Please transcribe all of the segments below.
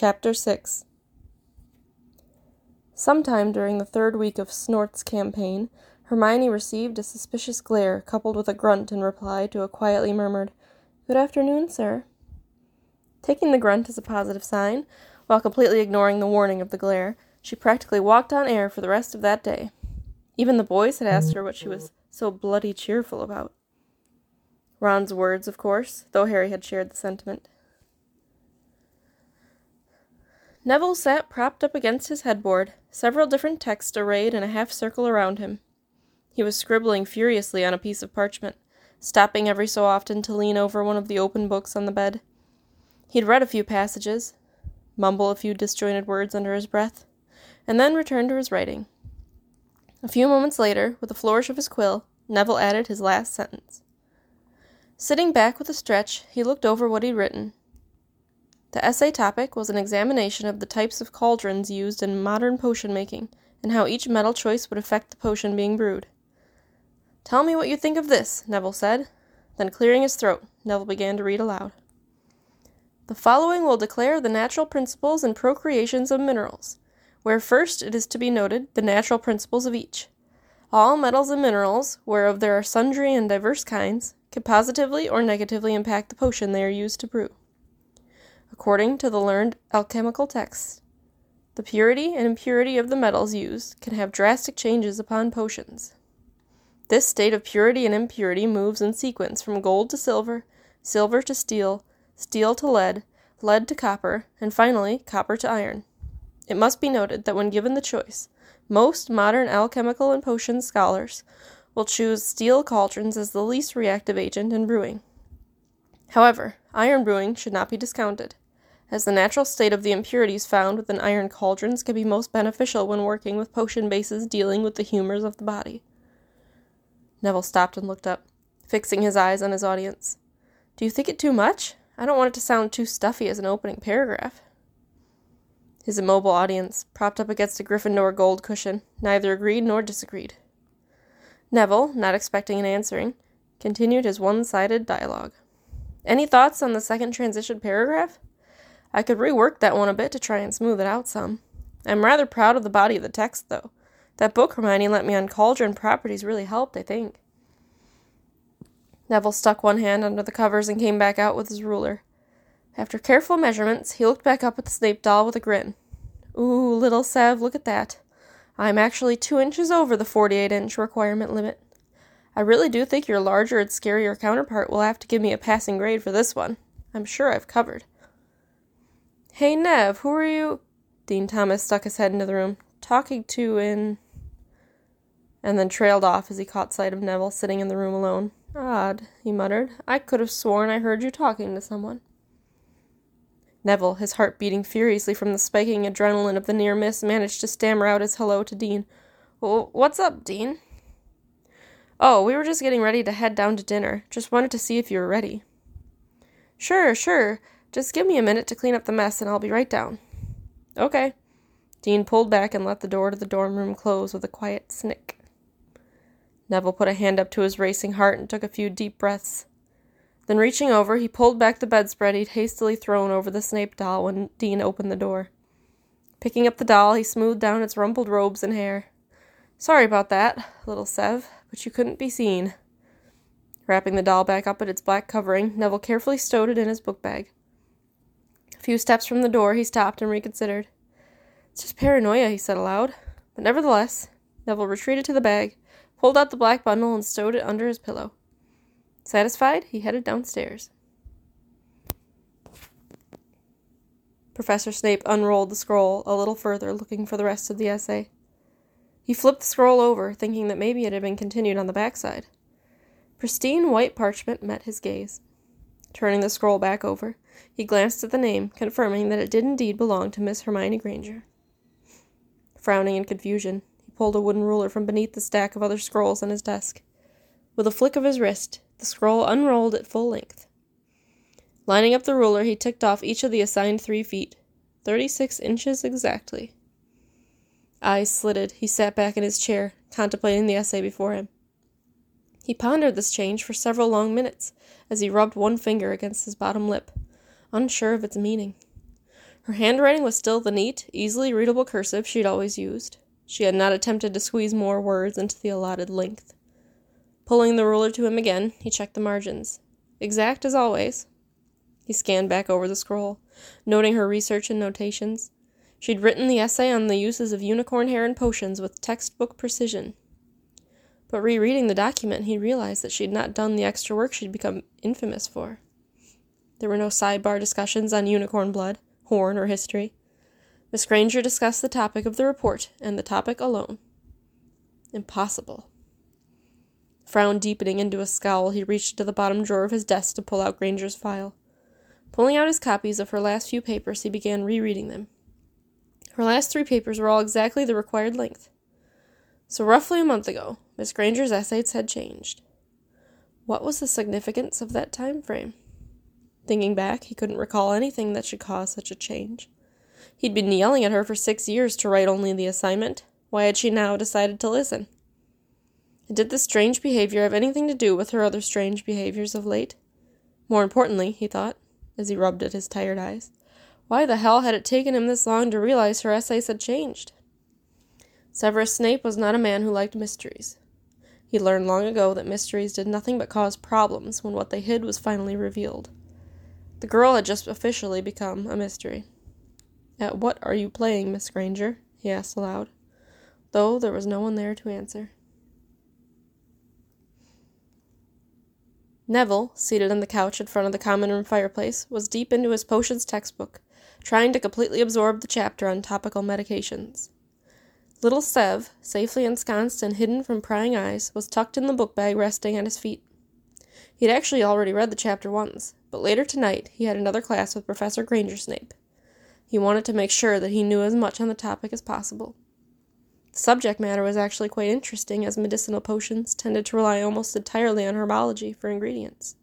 Chapter 6 Sometime during the third week of Snort's campaign, Hermione received a suspicious glare, coupled with a grunt in reply to a quietly murmured, Good afternoon, sir. Taking the grunt as a positive sign, while completely ignoring the warning of the glare, she practically walked on air for the rest of that day. Even the boys had asked her what she was so bloody cheerful about. Ron's words, of course, though Harry had shared the sentiment. Neville sat propped up against his headboard, several different texts arrayed in a half circle around him. He was scribbling furiously on a piece of parchment, stopping every so often to lean over one of the open books on the bed. He'd read a few passages, mumble a few disjointed words under his breath, and then return to his writing. A few moments later, with a flourish of his quill, Neville added his last sentence. Sitting back with a stretch, he looked over what he'd written. The essay topic was an examination of the types of cauldrons used in modern potion making, and how each metal choice would affect the potion being brewed. Tell me what you think of this, Neville said. Then, clearing his throat, Neville began to read aloud. The following will declare the natural principles and procreations of minerals, where first it is to be noted the natural principles of each. All metals and minerals, whereof there are sundry and diverse kinds, can positively or negatively impact the potion they are used to brew. According to the learned alchemical texts, the purity and impurity of the metals used can have drastic changes upon potions. This state of purity and impurity moves in sequence from gold to silver, silver to steel, steel to lead, lead to copper, and finally copper to iron. It must be noted that when given the choice, most modern alchemical and potion scholars will choose steel cauldrons as the least reactive agent in brewing. However, iron brewing should not be discounted, as the natural state of the impurities found within iron cauldrons can be most beneficial when working with potion bases dealing with the humors of the body. Neville stopped and looked up, fixing his eyes on his audience. Do you think it too much? I don't want it to sound too stuffy as an opening paragraph. His immobile audience, propped up against a Gryffindor gold cushion, neither agreed nor disagreed. Neville, not expecting an answering, continued his one sided dialogue. Any thoughts on the second transition paragraph? I could rework that one a bit to try and smooth it out some. I'm rather proud of the body of the text, though. That book Hermione lent me on cauldron properties really helped, I think. Neville stuck one hand under the covers and came back out with his ruler. After careful measurements, he looked back up at the Snape doll with a grin. Ooh, little Sev, look at that. I'm actually two inches over the 48 inch requirement limit. I really do think your larger and scarier counterpart will have to give me a passing grade for this one. I'm sure I've covered. Hey, Nev, who are you? Dean Thomas stuck his head into the room. Talking to in. And then trailed off as he caught sight of Neville sitting in the room alone. Odd, he muttered. I could have sworn I heard you talking to someone. Neville, his heart beating furiously from the spiking adrenaline of the near miss, managed to stammer out his hello to Dean. What's up, Dean? Oh, we were just getting ready to head down to dinner. Just wanted to see if you were ready. Sure, sure. Just give me a minute to clean up the mess and I'll be right down. Okay. Dean pulled back and let the door to the dorm room close with a quiet snick. Neville put a hand up to his racing heart and took a few deep breaths. Then, reaching over, he pulled back the bedspread he'd hastily thrown over the Snape doll when Dean opened the door. Picking up the doll, he smoothed down its rumpled robes and hair. Sorry about that, little Sev, but you couldn't be seen. Wrapping the doll back up in its black covering, Neville carefully stowed it in his book bag. Few steps from the door, he stopped and reconsidered. It's just paranoia, he said aloud. But nevertheless, Neville retreated to the bag, pulled out the black bundle, and stowed it under his pillow. Satisfied, he headed downstairs. Professor Snape unrolled the scroll a little further, looking for the rest of the essay. He flipped the scroll over, thinking that maybe it had been continued on the backside. Pristine white parchment met his gaze. Turning the scroll back over, he glanced at the name, confirming that it did indeed belong to Miss Hermione Granger. Frowning in confusion, he pulled a wooden ruler from beneath the stack of other scrolls on his desk. With a flick of his wrist, the scroll unrolled at full length. Lining up the ruler, he ticked off each of the assigned three feet. Thirty six inches exactly. Eyes slitted, he sat back in his chair, contemplating the essay before him. He pondered this change for several long minutes as he rubbed one finger against his bottom lip, unsure of its meaning. Her handwriting was still the neat, easily readable cursive she'd always used. She had not attempted to squeeze more words into the allotted length. Pulling the ruler to him again, he checked the margins. Exact as always. He scanned back over the scroll, noting her research and notations. She'd written the essay on the uses of unicorn hair in potions with textbook precision. But rereading the document, he realized that she'd not done the extra work she'd become infamous for. There were no sidebar discussions on unicorn blood, horn, or history. Miss Granger discussed the topic of the report, and the topic alone. Impossible. Frown deepening into a scowl, he reached to the bottom drawer of his desk to pull out Granger's file. Pulling out his copies of her last few papers, he began rereading them. Her last three papers were all exactly the required length. So, roughly a month ago, Miss Granger's essays had changed. What was the significance of that time frame? Thinking back, he couldn't recall anything that should cause such a change. He'd been yelling at her for six years to write only the assignment. Why had she now decided to listen? And did this strange behavior have anything to do with her other strange behaviors of late? More importantly, he thought, as he rubbed at his tired eyes, why the hell had it taken him this long to realize her essays had changed? Severus Snape was not a man who liked mysteries. He learned long ago that mysteries did nothing but cause problems when what they hid was finally revealed. The girl had just officially become a mystery. At what are you playing, Miss Granger? he asked aloud, though there was no one there to answer. Neville, seated on the couch in front of the common room fireplace, was deep into his potions textbook, trying to completely absorb the chapter on topical medications. Little Sev, safely ensconced and hidden from prying eyes, was tucked in the book bag resting at his feet. He had actually already read the chapter once, but later tonight he had another class with Professor Granger Snape. He wanted to make sure that he knew as much on the topic as possible. The subject matter was actually quite interesting, as medicinal potions tended to rely almost entirely on herbology for ingredients.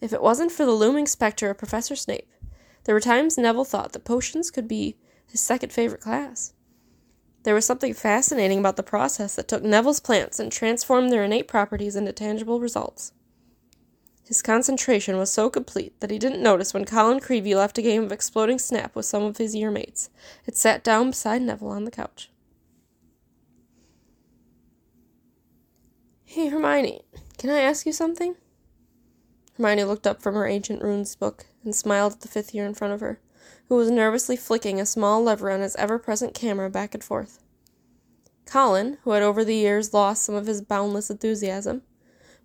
If it wasn't for the looming specter of Professor Snape, there were times Neville thought that potions could be his second favorite class. There was something fascinating about the process that took Neville's plants and transformed their innate properties into tangible results. His concentration was so complete that he didn't notice when Colin Creevey left a game of exploding snap with some of his year mates and sat down beside Neville on the couch. Hey, Hermione, can I ask you something? Hermione looked up from her ancient runes book and smiled at the fifth year in front of her who was nervously flicking a small lever on his ever present camera back and forth. Colin, who had over the years lost some of his boundless enthusiasm,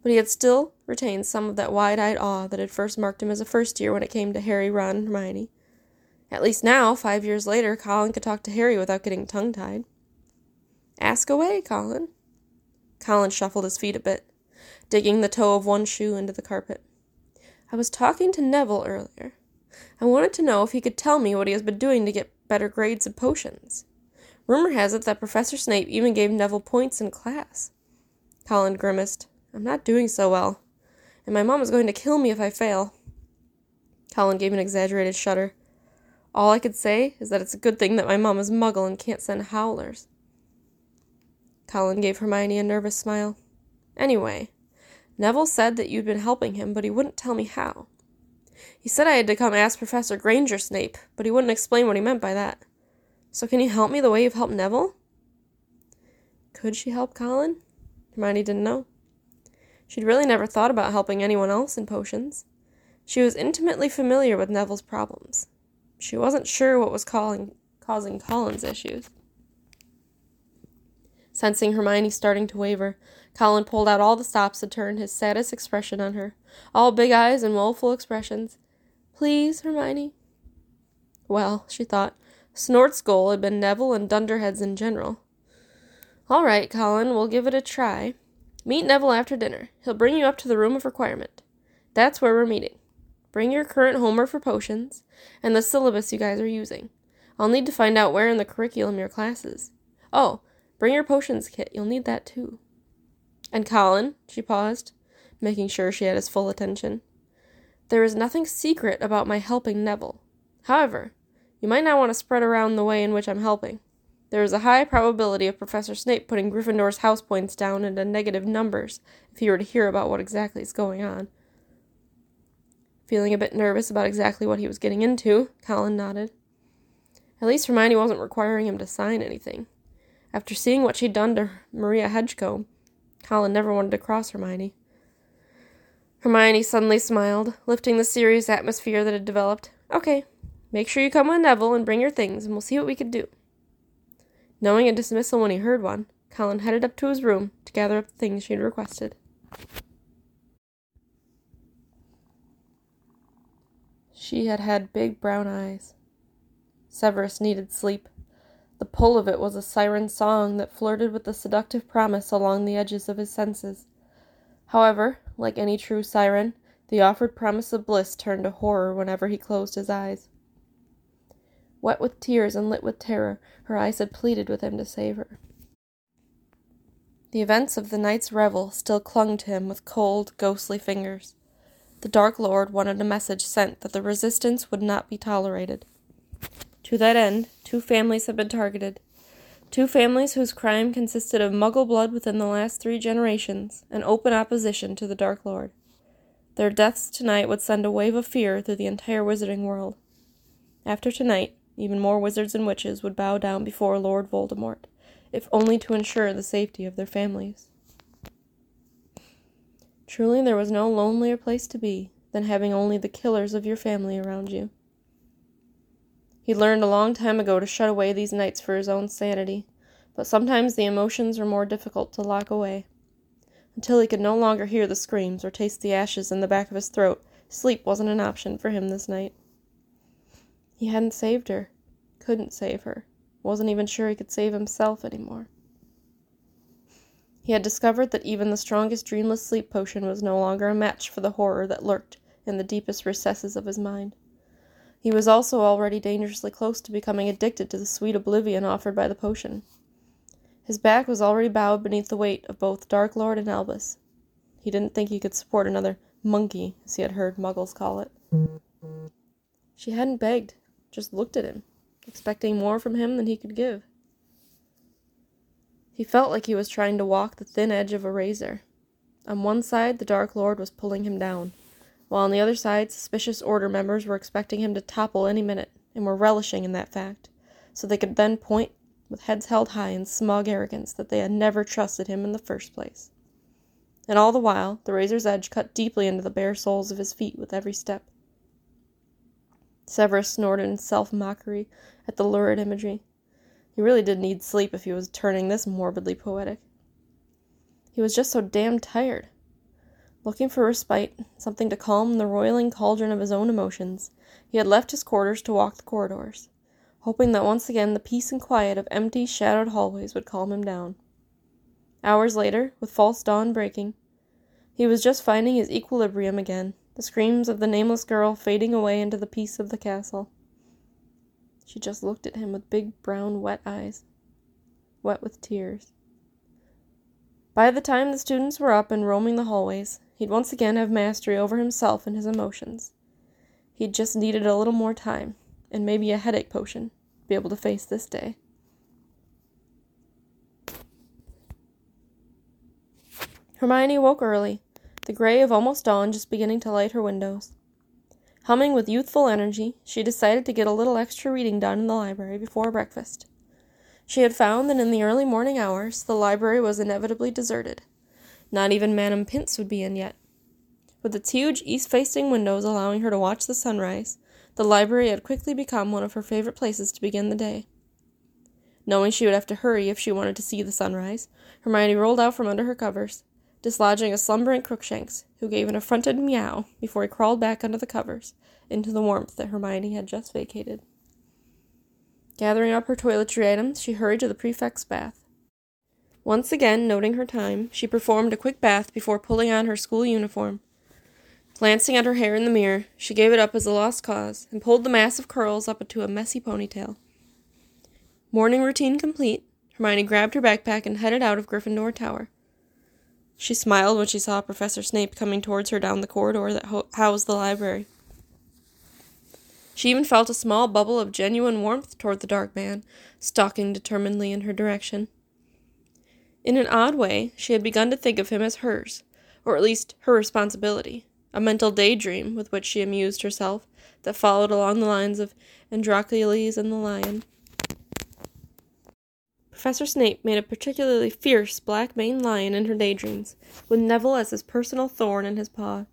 but he had still retained some of that wide eyed awe that had first marked him as a first year when it came to Harry, Ron, and Hermione. At least now, five years later, Colin could talk to Harry without getting tongue tied. Ask away, Colin. Colin shuffled his feet a bit, digging the toe of one shoe into the carpet. I was talking to Neville earlier. I wanted to know if he could tell me what he has been doing to get better grades in potions. Rumor has it that Professor Snape even gave Neville points in class. Colin grimaced. I'm not doing so well, and my mom is going to kill me if I fail. Colin gave an exaggerated shudder. All I could say is that it's a good thing that my mom is muggle and can't send howlers. Colin gave Hermione a nervous smile. Anyway, Neville said that you'd been helping him, but he wouldn't tell me how. He said I had to come ask Professor Granger Snape, but he wouldn't explain what he meant by that. So can you help me the way you've helped Neville? Could she help Colin? Hermione didn't know. She'd really never thought about helping anyone else in potions. She was intimately familiar with Neville's problems. She wasn't sure what was calling, causing Colin's issues. Sensing Hermione starting to waver, Colin pulled out all the stops and turned his saddest expression on her, all big eyes and woeful expressions. Please, Hermione. Well, she thought, Snort's goal had been Neville and Dunderheads in general. All right, Colin, we'll give it a try. Meet Neville after dinner. He'll bring you up to the room of requirement. That's where we're meeting. Bring your current Homer for potions and the syllabus you guys are using. I'll need to find out where in the curriculum your class is. Oh, bring your potions kit. You'll need that too. And Colin, she paused, making sure she had his full attention. There is nothing secret about my helping Neville. However, you might not want to spread around the way in which I'm helping. There is a high probability of Professor Snape putting Gryffindor's house points down into negative numbers if he were to hear about what exactly is going on. Feeling a bit nervous about exactly what he was getting into, Colin nodded. At least Hermione wasn't requiring him to sign anything. After seeing what she'd done to Marietta Edgecombe, Colin never wanted to cross Hermione. Hermione suddenly smiled, lifting the serious atmosphere that had developed. Okay, make sure you come with Neville and bring your things, and we'll see what we can do. Knowing a dismissal when he heard one, Colin headed up to his room to gather up the things she had requested. She had had big brown eyes. Severus needed sleep. The pull of it was a siren song that flirted with the seductive promise along the edges of his senses. However, like any true siren, the offered promise of bliss turned to horror whenever he closed his eyes. Wet with tears and lit with terror, her eyes had pleaded with him to save her. The events of the night's revel still clung to him with cold, ghostly fingers. The Dark Lord wanted a message sent that the resistance would not be tolerated. To that end, two families have been targeted. Two families whose crime consisted of muggle blood within the last three generations and open opposition to the Dark Lord. Their deaths tonight would send a wave of fear through the entire wizarding world. After tonight, even more wizards and witches would bow down before Lord Voldemort, if only to ensure the safety of their families. Truly, there was no lonelier place to be than having only the killers of your family around you. He learned a long time ago to shut away these nights for his own sanity, but sometimes the emotions were more difficult to lock away. Until he could no longer hear the screams or taste the ashes in the back of his throat, sleep wasn't an option for him this night. He hadn't saved her, couldn't save her, wasn't even sure he could save himself anymore. He had discovered that even the strongest dreamless sleep potion was no longer a match for the horror that lurked in the deepest recesses of his mind. He was also already dangerously close to becoming addicted to the sweet oblivion offered by the potion. His back was already bowed beneath the weight of both Dark Lord and Albus. He didn't think he could support another monkey, as he had heard muggles call it. She hadn't begged, just looked at him, expecting more from him than he could give. He felt like he was trying to walk the thin edge of a razor. On one side, the Dark Lord was pulling him down while on the other side, suspicious Order members were expecting him to topple any minute, and were relishing in that fact, so they could then point with heads held high in smug arrogance that they had never trusted him in the first place. And all the while, the razor's edge cut deeply into the bare soles of his feet with every step. Severus snorted in self mockery at the lurid imagery. He really did need sleep if he was turning this morbidly poetic. He was just so damned tired. Looking for respite, something to calm the roiling cauldron of his own emotions, he had left his quarters to walk the corridors, hoping that once again the peace and quiet of empty, shadowed hallways would calm him down. Hours later, with false dawn breaking, he was just finding his equilibrium again, the screams of the nameless girl fading away into the peace of the castle. She just looked at him with big brown wet eyes, wet with tears. By the time the students were up and roaming the hallways, He'd once again have mastery over himself and his emotions. He'd just needed a little more time, and maybe a headache potion, to be able to face this day. Hermione woke early, the gray of almost dawn just beginning to light her windows. Humming with youthful energy, she decided to get a little extra reading done in the library before breakfast. She had found that in the early morning hours the library was inevitably deserted, not even Madame Pince would be in yet. With its huge east facing windows allowing her to watch the sunrise, the library had quickly become one of her favorite places to begin the day. Knowing she would have to hurry if she wanted to see the sunrise, Hermione rolled out from under her covers, dislodging a slumbering Crookshanks, who gave an affronted meow before he crawled back under the covers into the warmth that Hermione had just vacated. Gathering up her toiletry items, she hurried to the prefect's bath. Once again, noting her time, she performed a quick bath before pulling on her school uniform. Glancing at her hair in the mirror, she gave it up as a lost cause and pulled the mass of curls up into a messy ponytail. Morning routine complete, Hermione grabbed her backpack and headed out of Gryffindor Tower. She smiled when she saw Professor Snape coming towards her down the corridor that ho- housed the library. She even felt a small bubble of genuine warmth toward the dark man, stalking determinedly in her direction. In an odd way, she had begun to think of him as hers, or at least her responsibility, a mental daydream with which she amused herself that followed along the lines of Androcles and the Lion. Professor Snape made a particularly fierce black maned lion in her daydreams, with Neville as his personal thorn in his paw.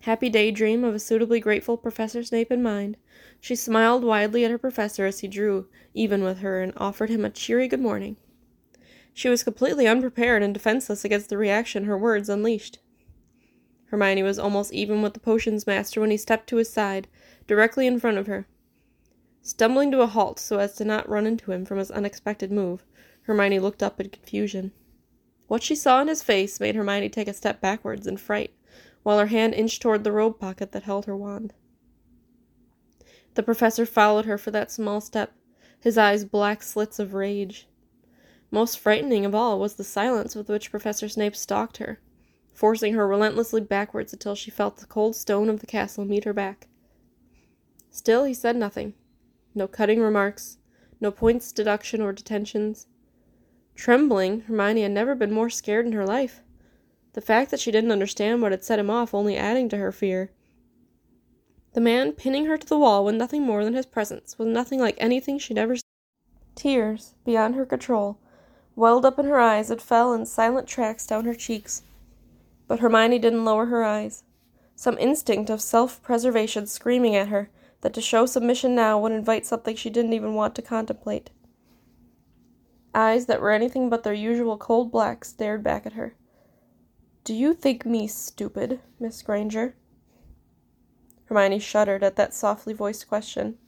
Happy daydream of a suitably grateful Professor Snape in mind, she smiled widely at her professor as he drew even with her and offered him a cheery good morning. She was completely unprepared and defenseless against the reaction her words unleashed. Hermione was almost even with the potions master when he stepped to his side, directly in front of her. Stumbling to a halt so as to not run into him from his unexpected move, Hermione looked up in confusion. What she saw in his face made Hermione take a step backwards in fright, while her hand inched toward the robe pocket that held her wand. The professor followed her for that small step, his eyes black slits of rage. Most frightening of all was the silence with which Professor Snape stalked her, forcing her relentlessly backwards until she felt the cold stone of the castle meet her back. Still he said nothing. No cutting remarks, no points, deduction, or detentions. Trembling, Hermione had never been more scared in her life. The fact that she didn't understand what had set him off only adding to her fear. The man pinning her to the wall with nothing more than his presence was nothing like anything she'd ever seen. Tears, beyond her control, welled up in her eyes and fell in silent tracks down her cheeks. But Hermione didn't lower her eyes. Some instinct of self preservation screaming at her that to show submission now would invite something she didn't even want to contemplate. Eyes that were anything but their usual cold black stared back at her. Do you think me stupid, Miss Granger? Hermione shuddered at that softly voiced question,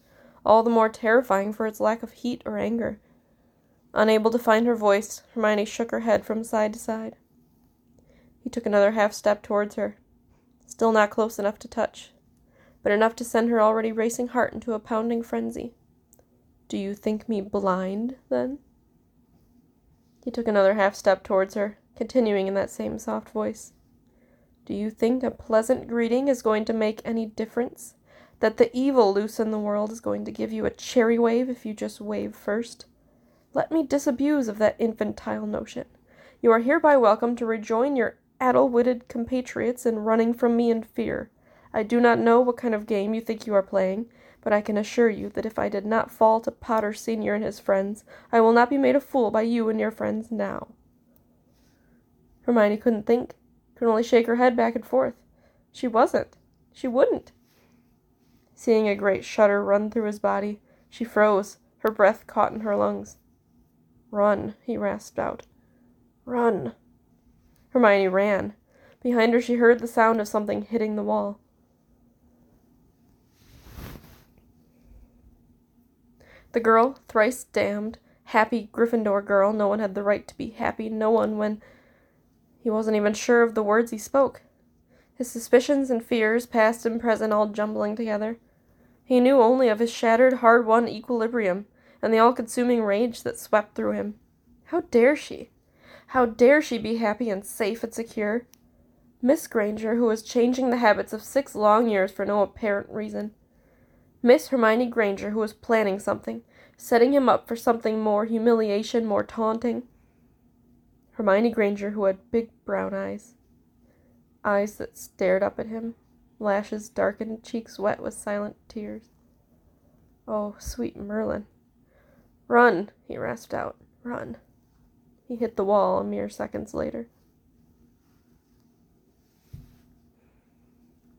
all the more terrifying for its lack of heat or anger. Unable to find her voice, Hermione shook her head from side to side. He took another half step towards her, still not close enough to touch, but enough to send her already racing heart into a pounding frenzy. Do you think me blind, then? He took another half step towards her, continuing in that same soft voice. Do you think a pleasant greeting is going to make any difference? That the evil loose in the world is going to give you a cherry wave if you just wave first? Let me disabuse of that infantile notion. You are hereby welcome to rejoin your addle witted compatriots in running from me in fear. I do not know what kind of game you think you are playing, but I can assure you that if I did not fall to Potter Senior and his friends, I will not be made a fool by you and your friends now. Hermione couldn't think could only shake her head back and forth. She wasn't. She wouldn't. Seeing a great shudder run through his body, she froze, her breath caught in her lungs. Run, he rasped out. Run. Hermione ran. Behind her, she heard the sound of something hitting the wall. The girl, thrice damned, happy Gryffindor girl, no one had the right to be happy, no one when he wasn't even sure of the words he spoke. His suspicions and fears, past and present, all jumbling together. He knew only of his shattered, hard won equilibrium, and the all consuming rage that swept through him. How dare she? How dare she be happy and safe and secure? Miss Granger, who was changing the habits of six long years for no apparent reason. Miss Hermione Granger, who was planning something, setting him up for something more humiliation, more taunting. Hermione Granger, who had big brown eyes. Eyes that stared up at him, lashes darkened, cheeks wet with silent tears. Oh, sweet Merlin. Run, he rasped out. Run. He hit the wall a mere seconds later.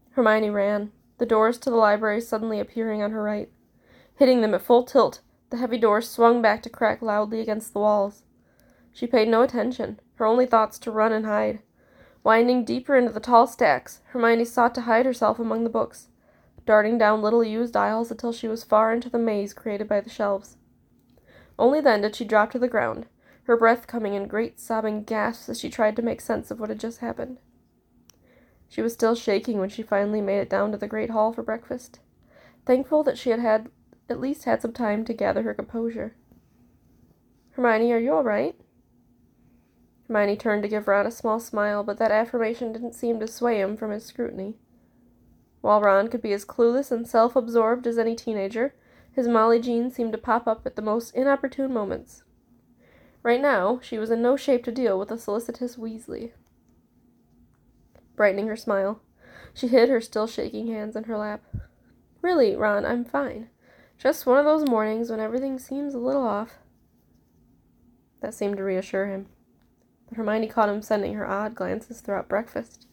Hermione ran, the doors to the library suddenly appearing on her right. Hitting them at full tilt, the heavy doors swung back to crack loudly against the walls. She paid no attention, her only thoughts to run and hide. Winding deeper into the tall stacks, Hermione sought to hide herself among the books, darting down little used aisles until she was far into the maze created by the shelves. Only then did she drop to the ground, her breath coming in great sobbing gasps as she tried to make sense of what had just happened. She was still shaking when she finally made it down to the great hall for breakfast, thankful that she had had at least had some time to gather her composure. Hermione, are you all right? Hermione turned to give Ron a small smile, but that affirmation didn't seem to sway him from his scrutiny. While Ron could be as clueless and self absorbed as any teenager, his Molly gene seemed to pop up at the most inopportune moments. Right now, she was in no shape to deal with a solicitous Weasley. Brightening her smile, She hid her still shaking hands in her lap. Really, Ron, I'm fine. Just one of those mornings when everything seems a little off. That seemed to reassure him. But Hermione caught him sending her odd glances throughout breakfast.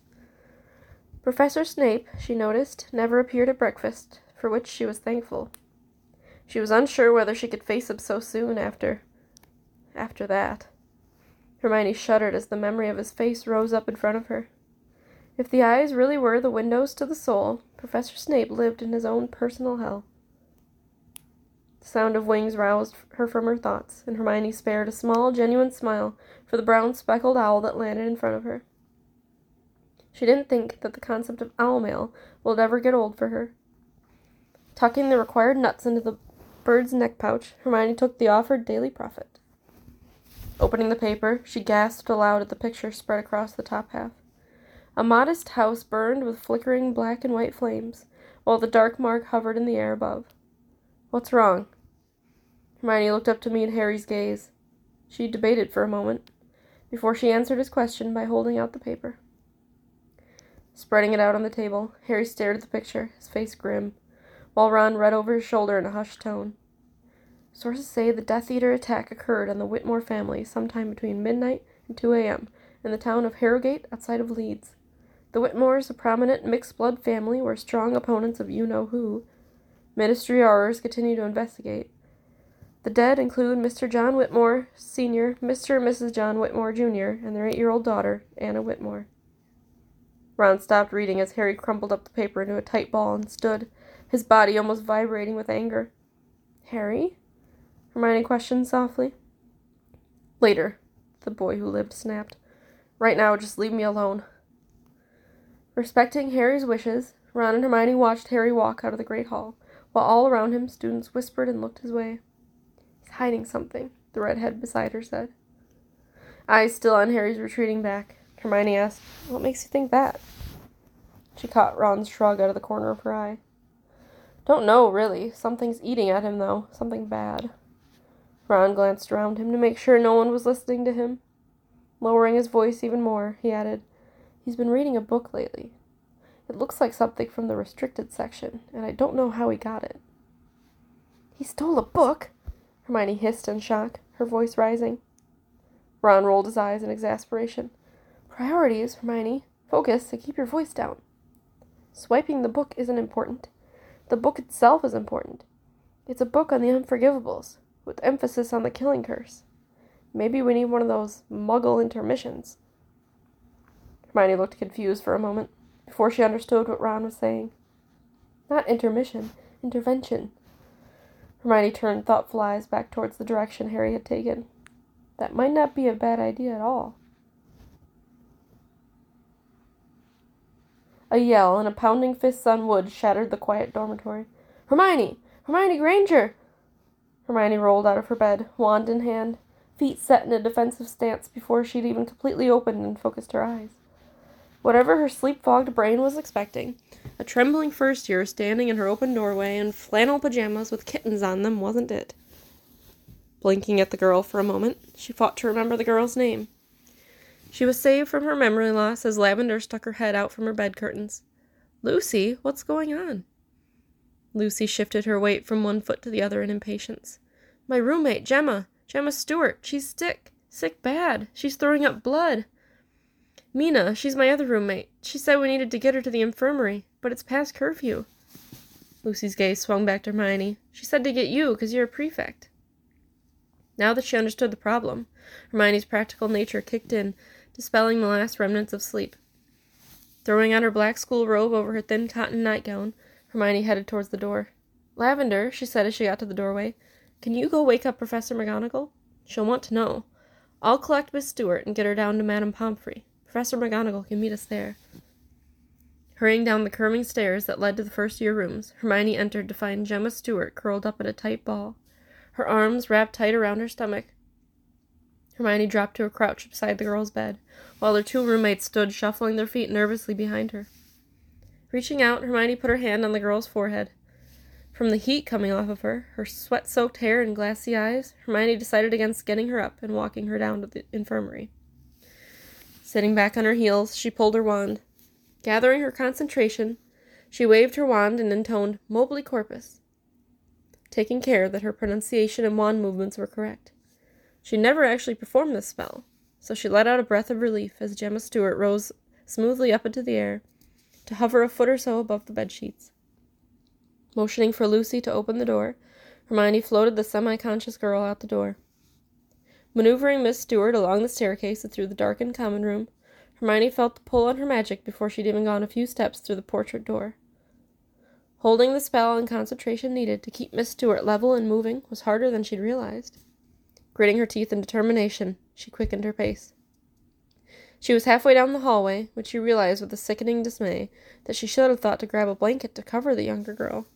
Professor Snape, she noticed, never appeared at breakfast, for which she was thankful. She was unsure whether she could face him so soon after. after that. Hermione shuddered as the memory of his face rose up in front of her. If the eyes really were the windows to the soul, Professor Snape lived in his own personal hell. The sound of wings roused her from her thoughts, and Hermione spared a small, genuine smile for the brown speckled owl that landed in front of her. She didn't think that the concept of owl mail would ever get old for her. Tucking the required nuts into the bird's neck pouch, Hermione took the offered Daily Prophet. Opening the paper, she gasped aloud at the picture spread across the top half. A modest house burned with flickering black and white flames, while the dark mark hovered in the air above. What's wrong? Hermione looked up to meet Harry's gaze. She debated for a moment, before she answered his question by holding out the paper. Spreading it out on the table, Harry stared at the picture, his face grim, while Ron read over his shoulder in a hushed tone. Sources say the Death Eater attack occurred on the Whitmore family sometime between midnight and 2 a.m. in the town of Harrogate outside of Leeds. The Whitmores, a prominent mixed blood family, were strong opponents of you know who. Ministry Aurors continue to investigate. The dead include Mr. John Whitmore, Sr., Mr. and Mrs. John Whitmore, Jr., and their eight year old daughter, Anna Whitmore. Ron stopped reading as Harry crumpled up the paper into a tight ball and stood, his body almost vibrating with anger. Harry? Hermione questioned softly. Later, the boy who lived snapped. Right now, just leave me alone. Respecting Harry's wishes, Ron and Hermione watched Harry walk out of the great hall, while all around him students whispered and looked his way. He's hiding something, the redhead beside her said. Eyes still on Harry's retreating back. Hermione asked, What makes you think that? She caught Ron's shrug out of the corner of her eye. Don't know, really. Something's eating at him, though. Something bad. Ron glanced around him to make sure no one was listening to him. Lowering his voice even more, he added, He's been reading a book lately. It looks like something from the restricted section, and I don't know how he got it. He stole a book? Hermione hissed in shock, her voice rising. Ron rolled his eyes in exasperation. Priorities, Hermione. Focus and keep your voice down. Swiping the book isn't important. The book itself is important. It's a book on the unforgivables, with emphasis on the killing curse. Maybe we need one of those muggle intermissions. Hermione looked confused for a moment, before she understood what Ron was saying. Not intermission, intervention. Hermione turned thoughtful eyes back towards the direction Harry had taken. That might not be a bad idea at all. A yell and a pounding fists on wood shattered the quiet dormitory. Hermione! Hermione Granger! Hermione rolled out of her bed, wand in hand, feet set in a defensive stance before she'd even completely opened and focused her eyes. Whatever her sleep fogged brain was expecting, a trembling first year standing in her open doorway in flannel pajamas with kittens on them wasn't it. Blinking at the girl for a moment, she fought to remember the girl's name. She was saved from her memory loss as Lavender stuck her head out from her bed curtains. Lucy, what's going on? Lucy shifted her weight from one foot to the other in impatience. My roommate, Gemma. Gemma Stewart. She's sick. Sick bad. She's throwing up blood. Mina, she's my other roommate. She said we needed to get her to the infirmary, but it's past curfew. Lucy's gaze swung back to Hermione. She said to get you, because you're a prefect. Now that she understood the problem, Hermione's practical nature kicked in, dispelling the last remnants of sleep. Throwing on her black school robe over her thin cotton nightgown, Hermione headed towards the door. Lavender, she said as she got to the doorway, can you go wake up Professor McGonagall? She'll want to know. I'll collect Miss Stewart and get her down to Madame Pomfrey. Professor McGonagall can meet us there. Hurrying down the curving stairs that led to the first year rooms, Hermione entered to find Gemma Stewart curled up in a tight ball, her arms wrapped tight around her stomach, Hermione dropped to a crouch beside the girl's bed, while her two roommates stood shuffling their feet nervously behind her. Reaching out, Hermione put her hand on the girl's forehead. From the heat coming off of her, her sweat soaked hair, and glassy eyes, Hermione decided against getting her up and walking her down to the infirmary. Sitting back on her heels, she pulled her wand. Gathering her concentration, she waved her wand and intoned Mobilicorpus, taking care that her pronunciation and wand movements were correct. She never actually performed this spell, so she let out a breath of relief as Gemma Stewart rose smoothly up into the air to hover a foot or so above the bed sheets. Motioning for Lucy to open the door, Hermione floated the semi conscious girl out the door. Maneuvering Miss Stewart along the staircase and through the darkened common room, Hermione felt the pull on her magic before she'd even gone a few steps through the portrait door. Holding the spell and concentration needed to keep Miss Stewart level and moving was harder than she'd realized. Gritting her teeth in determination, she quickened her pace. She was halfway down the hallway when she realized with a sickening dismay that she should have thought to grab a blanket to cover the younger girl.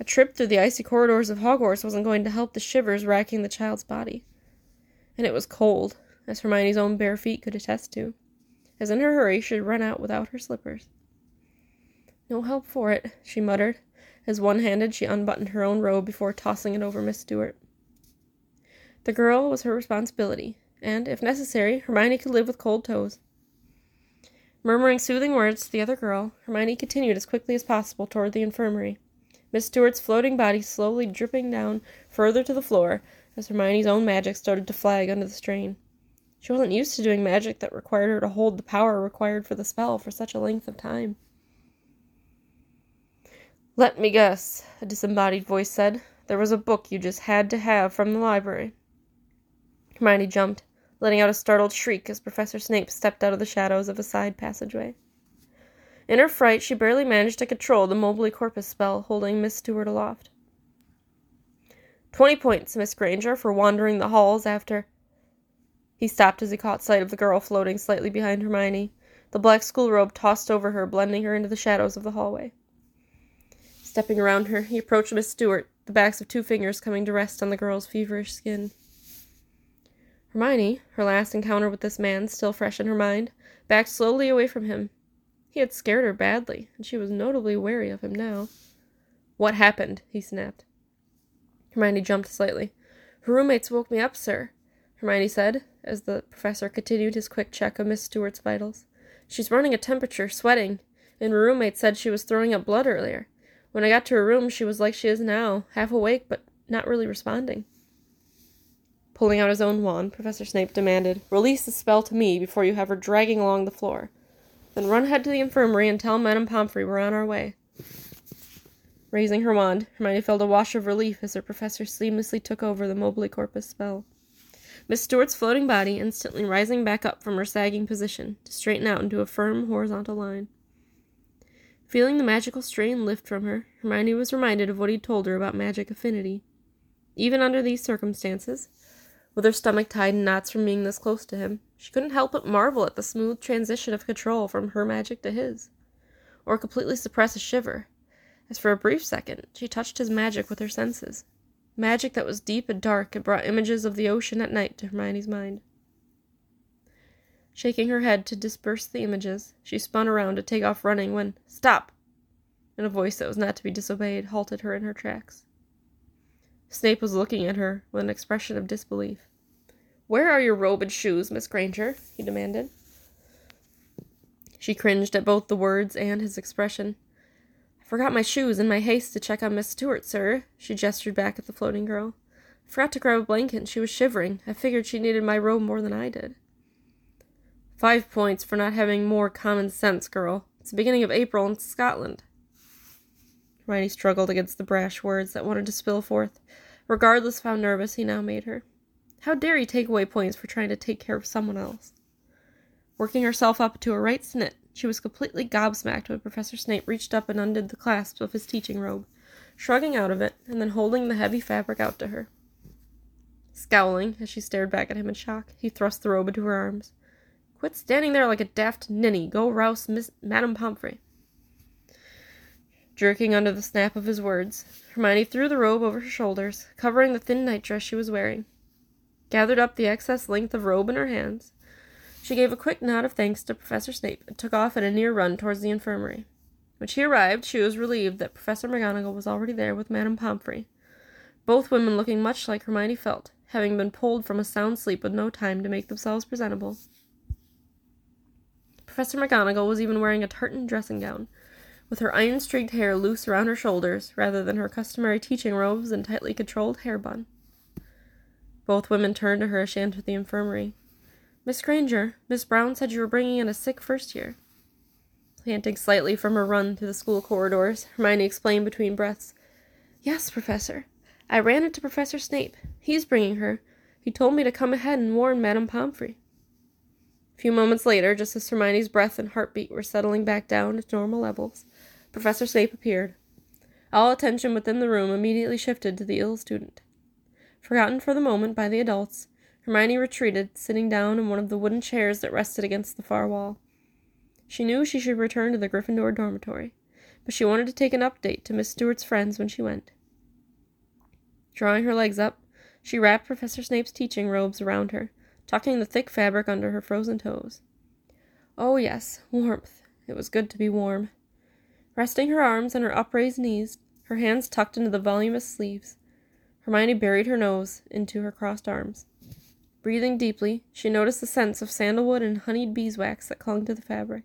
A trip through the icy corridors of Hogwarts wasn't going to help the shivers racking the child's body. And it was cold, as Hermione's own bare feet could attest to as in her hurry she had run out without her slippers. No help for it, she muttered, as one handed she unbuttoned her own robe before tossing it over Miss Stewart. The girl was her responsibility, and, if necessary, Hermione could live with cold toes. Murmuring soothing words to the other girl, Hermione continued as quickly as possible toward the infirmary, Miss Stewart's floating body slowly dripping down further to the floor as Hermione's own magic started to flag under the strain. She wasn't used to doing magic that required her to hold the power required for the spell for such a length of time. Let me guess, a disembodied voice said. There was a book you just had to have from the library. Hermione jumped, letting out a startled shriek as Professor Snape stepped out of the shadows of a side passageway. In her fright, she barely managed to control the mobilicorpus spell holding Miss Stewart aloft. Twenty points, Miss Granger, for wandering the halls after. He stopped as he caught sight of the girl floating slightly behind Hermione, the black school robe tossed over her, blending her into the shadows of the hallway. Stepping around her, he approached Miss Stewart, the backs of two fingers coming to rest on the girl's feverish skin. Hermione, her last encounter with this man still fresh in her mind, backed slowly away from him. He had scared her badly, and she was notably wary of him now. What happened? he snapped. Hermione jumped slightly. Her roommates woke me up, sir, Hermione said, as the professor continued his quick check of Miss Stewart's vitals. She's running a temperature, sweating, and her roommate said she was throwing up blood earlier. When I got to her room, she was like she is now, half awake, but not really responding. Pulling out his own wand, Professor Snape demanded, Release the spell to me before you have her dragging along the floor. Then run ahead to the infirmary and tell Madame Pomfrey we're on our way. Raising her wand, Hermione felt a wash of relief as her professor seamlessly took over the mobilicorpus spell. Miss Stewart's floating body instantly rising back up from her sagging position to straighten out into a firm horizontal line. Feeling the magical strain lift from her, Hermione was reminded of what he'd told her about magic affinity. Even under these circumstances, with her stomach tied in knots from being this close to him, she couldn't help but marvel at the smooth transition of control from her magic to his, or completely suppress a shiver, as for a brief second she touched his magic with her senses. Magic that was deep and dark and brought images of the ocean at night to Hermione's mind. Shaking her head to disperse the images, she spun around to take off running when, Stop! And a voice that was not to be disobeyed halted her in her tracks. Snape was looking at her with an expression of disbelief. Where are your robe and shoes, Miss Granger? he demanded. She cringed at both the words and his expression. I forgot my shoes in my haste to check on Miss Stewart, sir. She gestured back at the floating girl. I forgot to grab a blanket and she was shivering. I figured she needed my robe more than I did. Five points for not having more common sense, girl. It's the beginning of April in Scotland. Hermione struggled against the brash words that wanted to spill forth, regardless of how nervous he now made her. How dare he take away points for trying to take care of someone else? Working herself up to a right snit, she was completely gobsmacked when Professor Snape reached up and undid the clasps of his teaching robe, shrugging out of it, and then holding the heavy fabric out to her. Scowling, as she stared back at him in shock, he thrust the robe into her arms. Quit standing there like a daft ninny. Go rouse Miss Madame Pomfrey. Jerking under the snap of his words, Hermione threw the robe over her shoulders, covering the thin nightdress she was wearing, gathered up the excess length of robe in her hands, she gave a quick nod of thanks to Professor Snape and took off at a near run towards the infirmary. When she arrived, she was relieved that Professor McGonagall was already there with Madame Pomfrey, both women looking much like Hermione felt, having been pulled from a sound sleep with no time to make themselves presentable. Professor McGonagall was even wearing a tartan dressing gown, with her iron streaked hair loose around her shoulders rather than her customary teaching robes and tightly controlled hair bun. Both women turned to her as she entered the infirmary. Miss Granger, Miss Brown said you were bringing in a sick first year. Panting slightly from her run through the school corridors, Hermione explained between breaths. Yes, Professor. I ran into Professor Snape. He's bringing her. He told me to come ahead and warn Madame Pomfrey. A few moments later, just as Hermione's breath and heartbeat were settling back down to normal levels, Professor Snape appeared. All attention within the room immediately shifted to the ill student. Forgotten for the moment by the adults, Hermione retreated, sitting down in one of the wooden chairs that rested against the far wall. She knew she should return to the Gryffindor dormitory, but she wanted to take an update to Miss Stewart's friends when she went. Drawing her legs up, she wrapped Professor Snape's teaching robes around her, tucking the thick fabric under her frozen toes. Oh, yes, warmth. It was good to be warm. Resting her arms on her upraised knees, her hands tucked into the voluminous sleeves, Hermione buried her nose into her crossed arms. Breathing deeply, she noticed the scents of sandalwood and honeyed beeswax that clung to the fabric.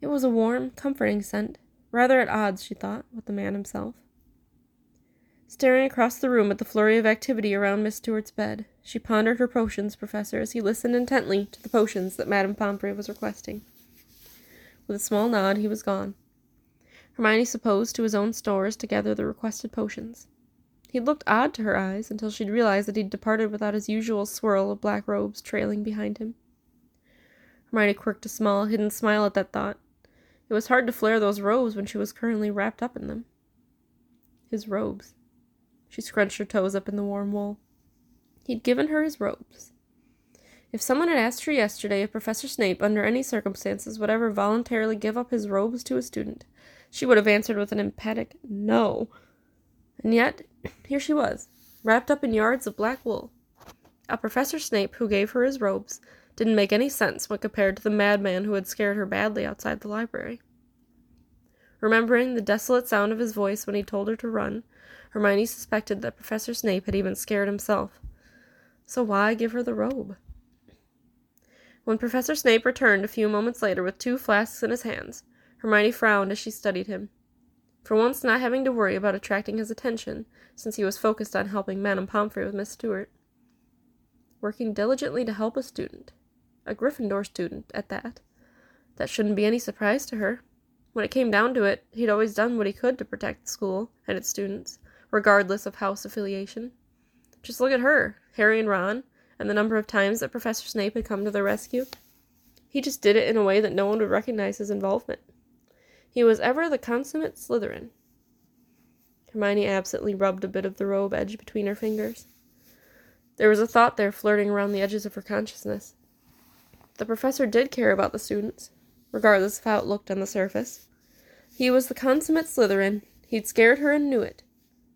It was a warm, comforting scent, rather at odds, she thought, with the man himself. Staring across the room at the flurry of activity around Miss Stewart's bed, she pondered her potions professor as he listened intently to the potions that Madame Pomfrey was requesting. With a small nod, he was gone. Hermione supposed to his own stores to gather the requested potions. He looked odd to her eyes until she'd realized that he'd departed without his usual swirl of black robes trailing behind him. Hermione quirked a small, hidden smile at that thought, it was hard to flare those robes when she was currently wrapped up in them. His robes. She scrunched her toes up in the warm wool. He'd given her his robes. If someone had asked her yesterday if Professor Snape, under any circumstances, would ever voluntarily give up his robes to a student, she would have answered with an emphatic no. And yet, here she was, wrapped up in yards of black wool. A Professor Snape who gave her his robes, didn't make any sense when compared to the madman who had scared her badly outside the library. Remembering the desolate sound of his voice when he told her to run, Hermione suspected that Professor Snape had even scared himself. So why give her the robe? When Professor Snape returned a few moments later with two flasks in his hands, Hermione frowned as she studied him. For once not having to worry about attracting his attention, since he was focused on helping Madame Pomfrey with Miss Stewart. Working diligently to help a student a Gryffindor student at that. That shouldn't be any surprise to her. When it came down to it, he'd always done what he could to protect the school and its students, regardless of house affiliation. Just look at her, Harry and Ron, and the number of times that Professor Snape had come to their rescue. He just did it in a way that no one would recognize his involvement. He was ever the consummate Slytherin. Hermione absently rubbed a bit of the robe edge between her fingers. There was a thought there flirting around the edges of her consciousness. The professor did care about the students, regardless of how it looked on the surface. He was the consummate Slytherin. He'd scared her and knew it.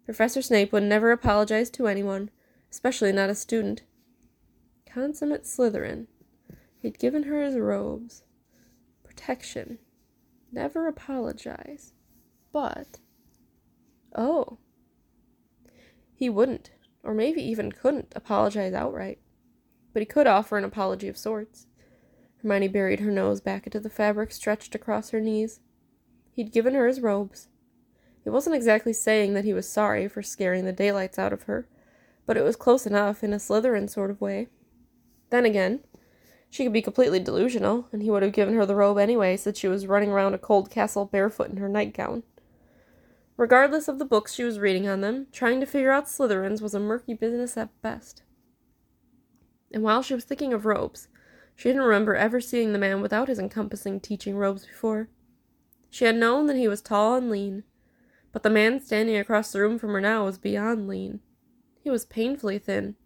Professor Snape would never apologize to anyone, especially not a student. Consummate Slytherin. He'd given her his robes. Protection. Never apologize. But. Oh. He wouldn't, or maybe even couldn't, apologize outright. But he could offer an apology of sorts. Hermione buried her nose back into the fabric stretched across her knees. He'd given her his robes. He wasn't exactly saying that he was sorry for scaring the daylights out of her, but it was close enough in a Slytherin sort of way. Then again, she could be completely delusional, and he would have given her the robe anyway, since she was running around a cold castle barefoot in her nightgown. Regardless of the books she was reading on them, trying to figure out Slytherins was a murky business at best. And while she was thinking of robes, she didn't remember ever seeing the man without his encompassing teaching robes before. She had known that he was tall and lean, but the man standing across the room from her now was beyond lean. He was painfully thin,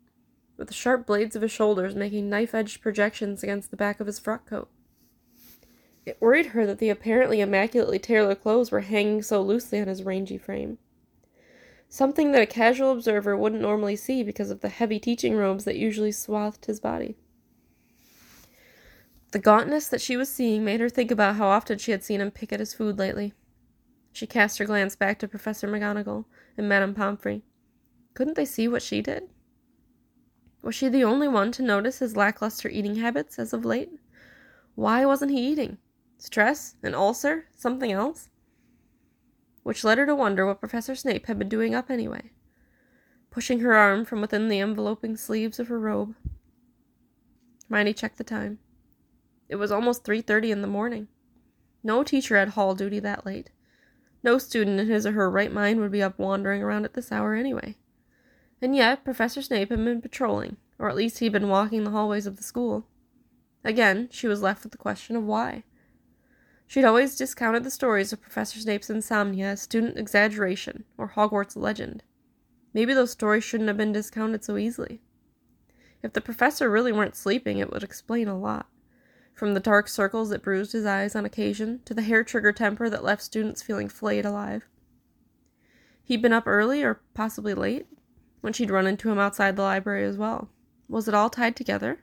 with the sharp blades of his shoulders making knife edged projections against the back of his frock coat. It worried her that the apparently immaculately tailored clothes were hanging so loosely on his rangy frame. Something that a casual observer wouldn't normally see because of the heavy teaching robes that usually swathed his body. The gauntness that she was seeing made her think about how often she had seen him pick at his food lately. She cast her glance back to Professor McGonagall and Madame Pomfrey. Couldn't they see what she did? Was she the only one to notice his lackluster eating habits as of late? Why wasn't he eating? Stress? An ulcer? Something else? Which led her to wonder what Professor Snape had been doing up anyway. Pushing her arm from within the enveloping sleeves of her robe, Hermione checked the time. It was almost 3:30 in the morning. No teacher had hall duty that late. No student in his or her right mind would be up wandering around at this hour anyway. And yet, Professor Snape had been patrolling, or at least he'd been walking the hallways of the school. Again, she was left with the question of why. She'd always discounted the stories of Professor Snape's insomnia as student exaggeration or Hogwarts legend. Maybe those stories shouldn't have been discounted so easily. If the professor really weren't sleeping, it would explain a lot from the dark circles that bruised his eyes on occasion to the hair trigger temper that left students feeling flayed alive. He'd been up early or possibly late when she'd run into him outside the library as well. Was it all tied together?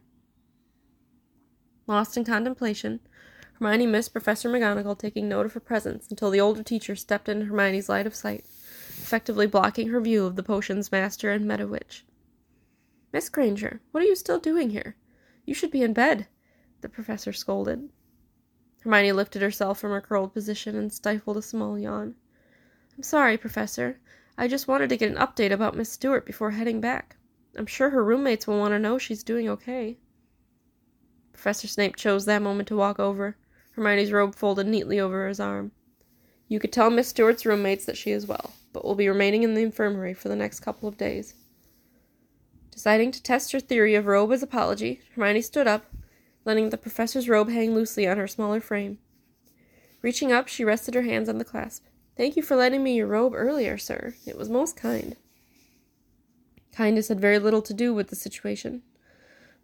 Lost in contemplation, Hermione missed Professor McGonagall taking note of her presence until the older teacher stepped into Hermione's line of sight, effectively blocking her view of the potion's master and mediwitch. Miss Granger, what are you still doing here? You should be in bed the professor scolded. Hermione lifted herself from her curled position and stifled a small yawn. I'm sorry, Professor. I just wanted to get an update about Miss Stewart before heading back. I'm sure her roommates will want to know she's doing okay. Professor Snape chose that moment to walk over, Hermione's robe folded neatly over his arm. You could tell Miss Stewart's roommates that she is well, but will be remaining in the infirmary for the next couple of days. Deciding to test her theory of robe as apology, Hermione stood up, letting the professor's robe hang loosely on her smaller frame. Reaching up, she rested her hands on the clasp. Thank you for lending me your robe earlier, sir. It was most kind. Kindness had very little to do with the situation.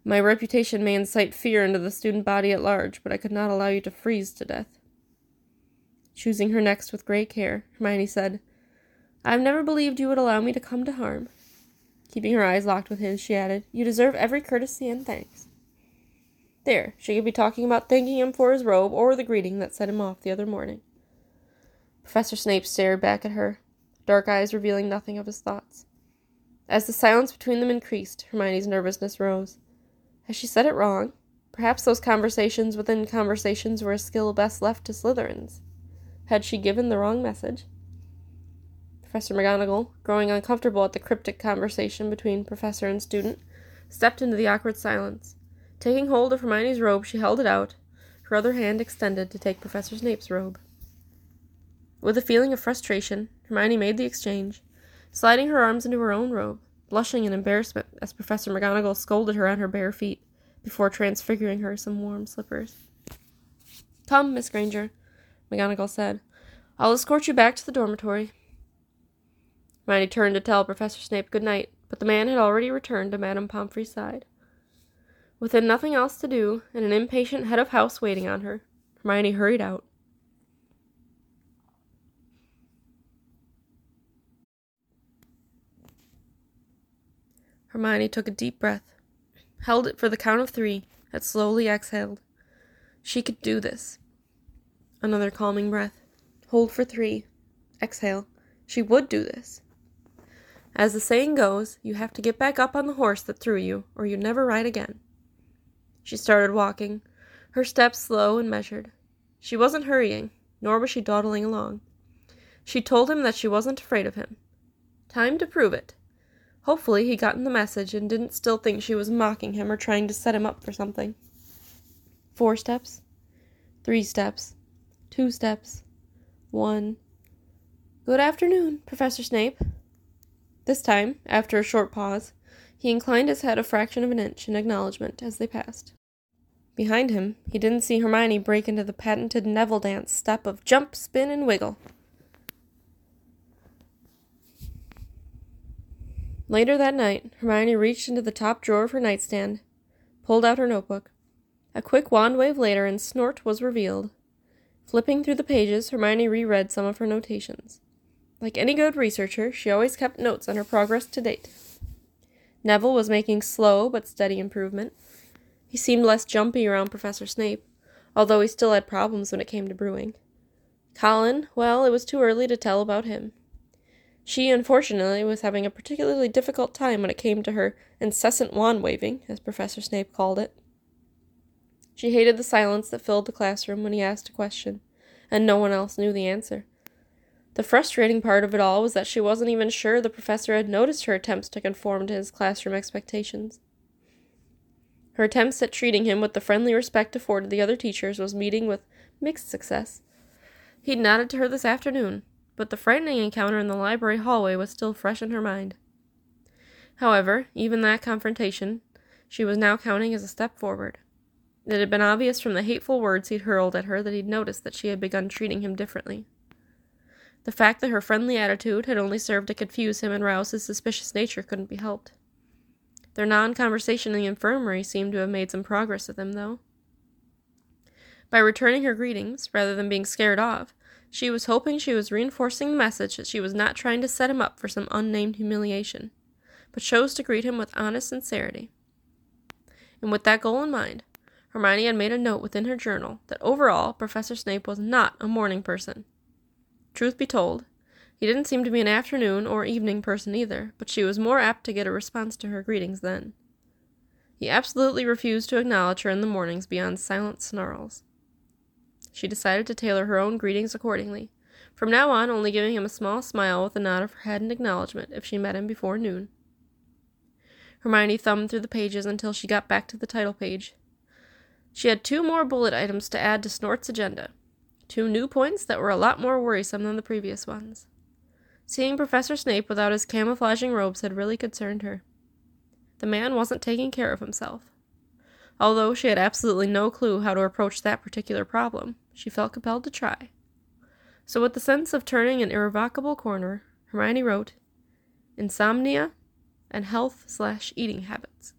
My reputation may incite fear into the student body at large, but I could not allow you to freeze to death. Choosing her next with great care, Hermione said, I've never believed you would allow me to come to harm. Keeping her eyes locked with his, she added, You deserve every courtesy and thanks. There, she could be talking about thanking him for his robe or the greeting that set him off the other morning. Professor Snape stared back at her, dark eyes revealing nothing of his thoughts. As the silence between them increased, Hermione's nervousness rose. Has she said it wrong? Perhaps those conversations within conversations were a skill best left to Slytherins. Had she given the wrong message? Professor McGonagall, growing uncomfortable at the cryptic conversation between professor and student, stepped into the awkward silence. Taking hold of Hermione's robe, she held it out, her other hand extended to take Professor Snape's robe. With a feeling of frustration, Hermione made the exchange, sliding her arms into her own robe, blushing in embarrassment as Professor McGonagall scolded her on her bare feet before transfiguring her some warm slippers. Come, Miss Granger, McGonagall said. I'll escort you back to the dormitory. Hermione turned to tell Professor Snape good night, but the man had already returned to Madame Pomfrey's side. With nothing else to do, and an impatient head of house waiting on her, Hermione hurried out. Hermione took a deep breath, held it for the count of three, and slowly exhaled. She could do this. Another calming breath. Hold for three. Exhale. She would do this. As the saying goes, you have to get back up on the horse that threw you, or you never ride again. She started walking, her steps slow and measured. She wasn't hurrying, nor was she dawdling along. She told him that she wasn't afraid of him. Time to prove it. Hopefully, he'd gotten the message and didn't still think she was mocking him or trying to set him up for something. Four steps, three steps, two steps, one. Good afternoon, Professor Snape. This time, after a short pause, he inclined his head a fraction of an inch in acknowledgement as they passed. Behind him, he didn't see Hermione break into the patented Neville dance step of jump, spin, and wiggle. Later that night, Hermione reached into the top drawer of her nightstand, pulled out her notebook. A quick wand wave later, and Snort was revealed. Flipping through the pages, Hermione reread some of her notations. Like any good researcher, she always kept notes on her progress to date. Neville was making slow but steady improvement. He seemed less jumpy around Professor Snape, although he still had problems when it came to brewing. Colin, well, it was too early to tell about him. She, unfortunately, was having a particularly difficult time when it came to her incessant wand waving, as Professor Snape called it. She hated the silence that filled the classroom when he asked a question, and no one else knew the answer. The frustrating part of it all was that she wasn't even sure the professor had noticed her attempts to conform to his classroom expectations. Her attempts at treating him with the friendly respect afforded the other teachers was meeting with mixed success. He'd nodded to her this afternoon, but the frightening encounter in the library hallway was still fresh in her mind. However, even that confrontation she was now counting as a step forward. It had been obvious from the hateful words he'd hurled at her that he'd noticed that she had begun treating him differently. The fact that her friendly attitude had only served to confuse him and rouse his suspicious nature couldn't be helped. Their non conversation in the infirmary seemed to have made some progress with him, though. By returning her greetings, rather than being scared off, she was hoping she was reinforcing the message that she was not trying to set him up for some unnamed humiliation, but chose to greet him with honest sincerity. And with that goal in mind, Hermione had made a note within her journal that overall Professor Snape was not a morning person. Truth be told, he didn't seem to be an afternoon or evening person either, but she was more apt to get a response to her greetings then. He absolutely refused to acknowledge her in the mornings beyond silent snarls. She decided to tailor her own greetings accordingly, from now on only giving him a small smile with a nod of her head in acknowledgement if she met him before noon. Hermione thumbed through the pages until she got back to the title page, she had two more bullet items to add to Snort's agenda. Two new points that were a lot more worrisome than the previous ones. Seeing Professor Snape without his camouflaging robes had really concerned her. The man wasn't taking care of himself. Although she had absolutely no clue how to approach that particular problem, she felt compelled to try. So, with the sense of turning an irrevocable corner, Hermione wrote, Insomnia and health slash eating habits.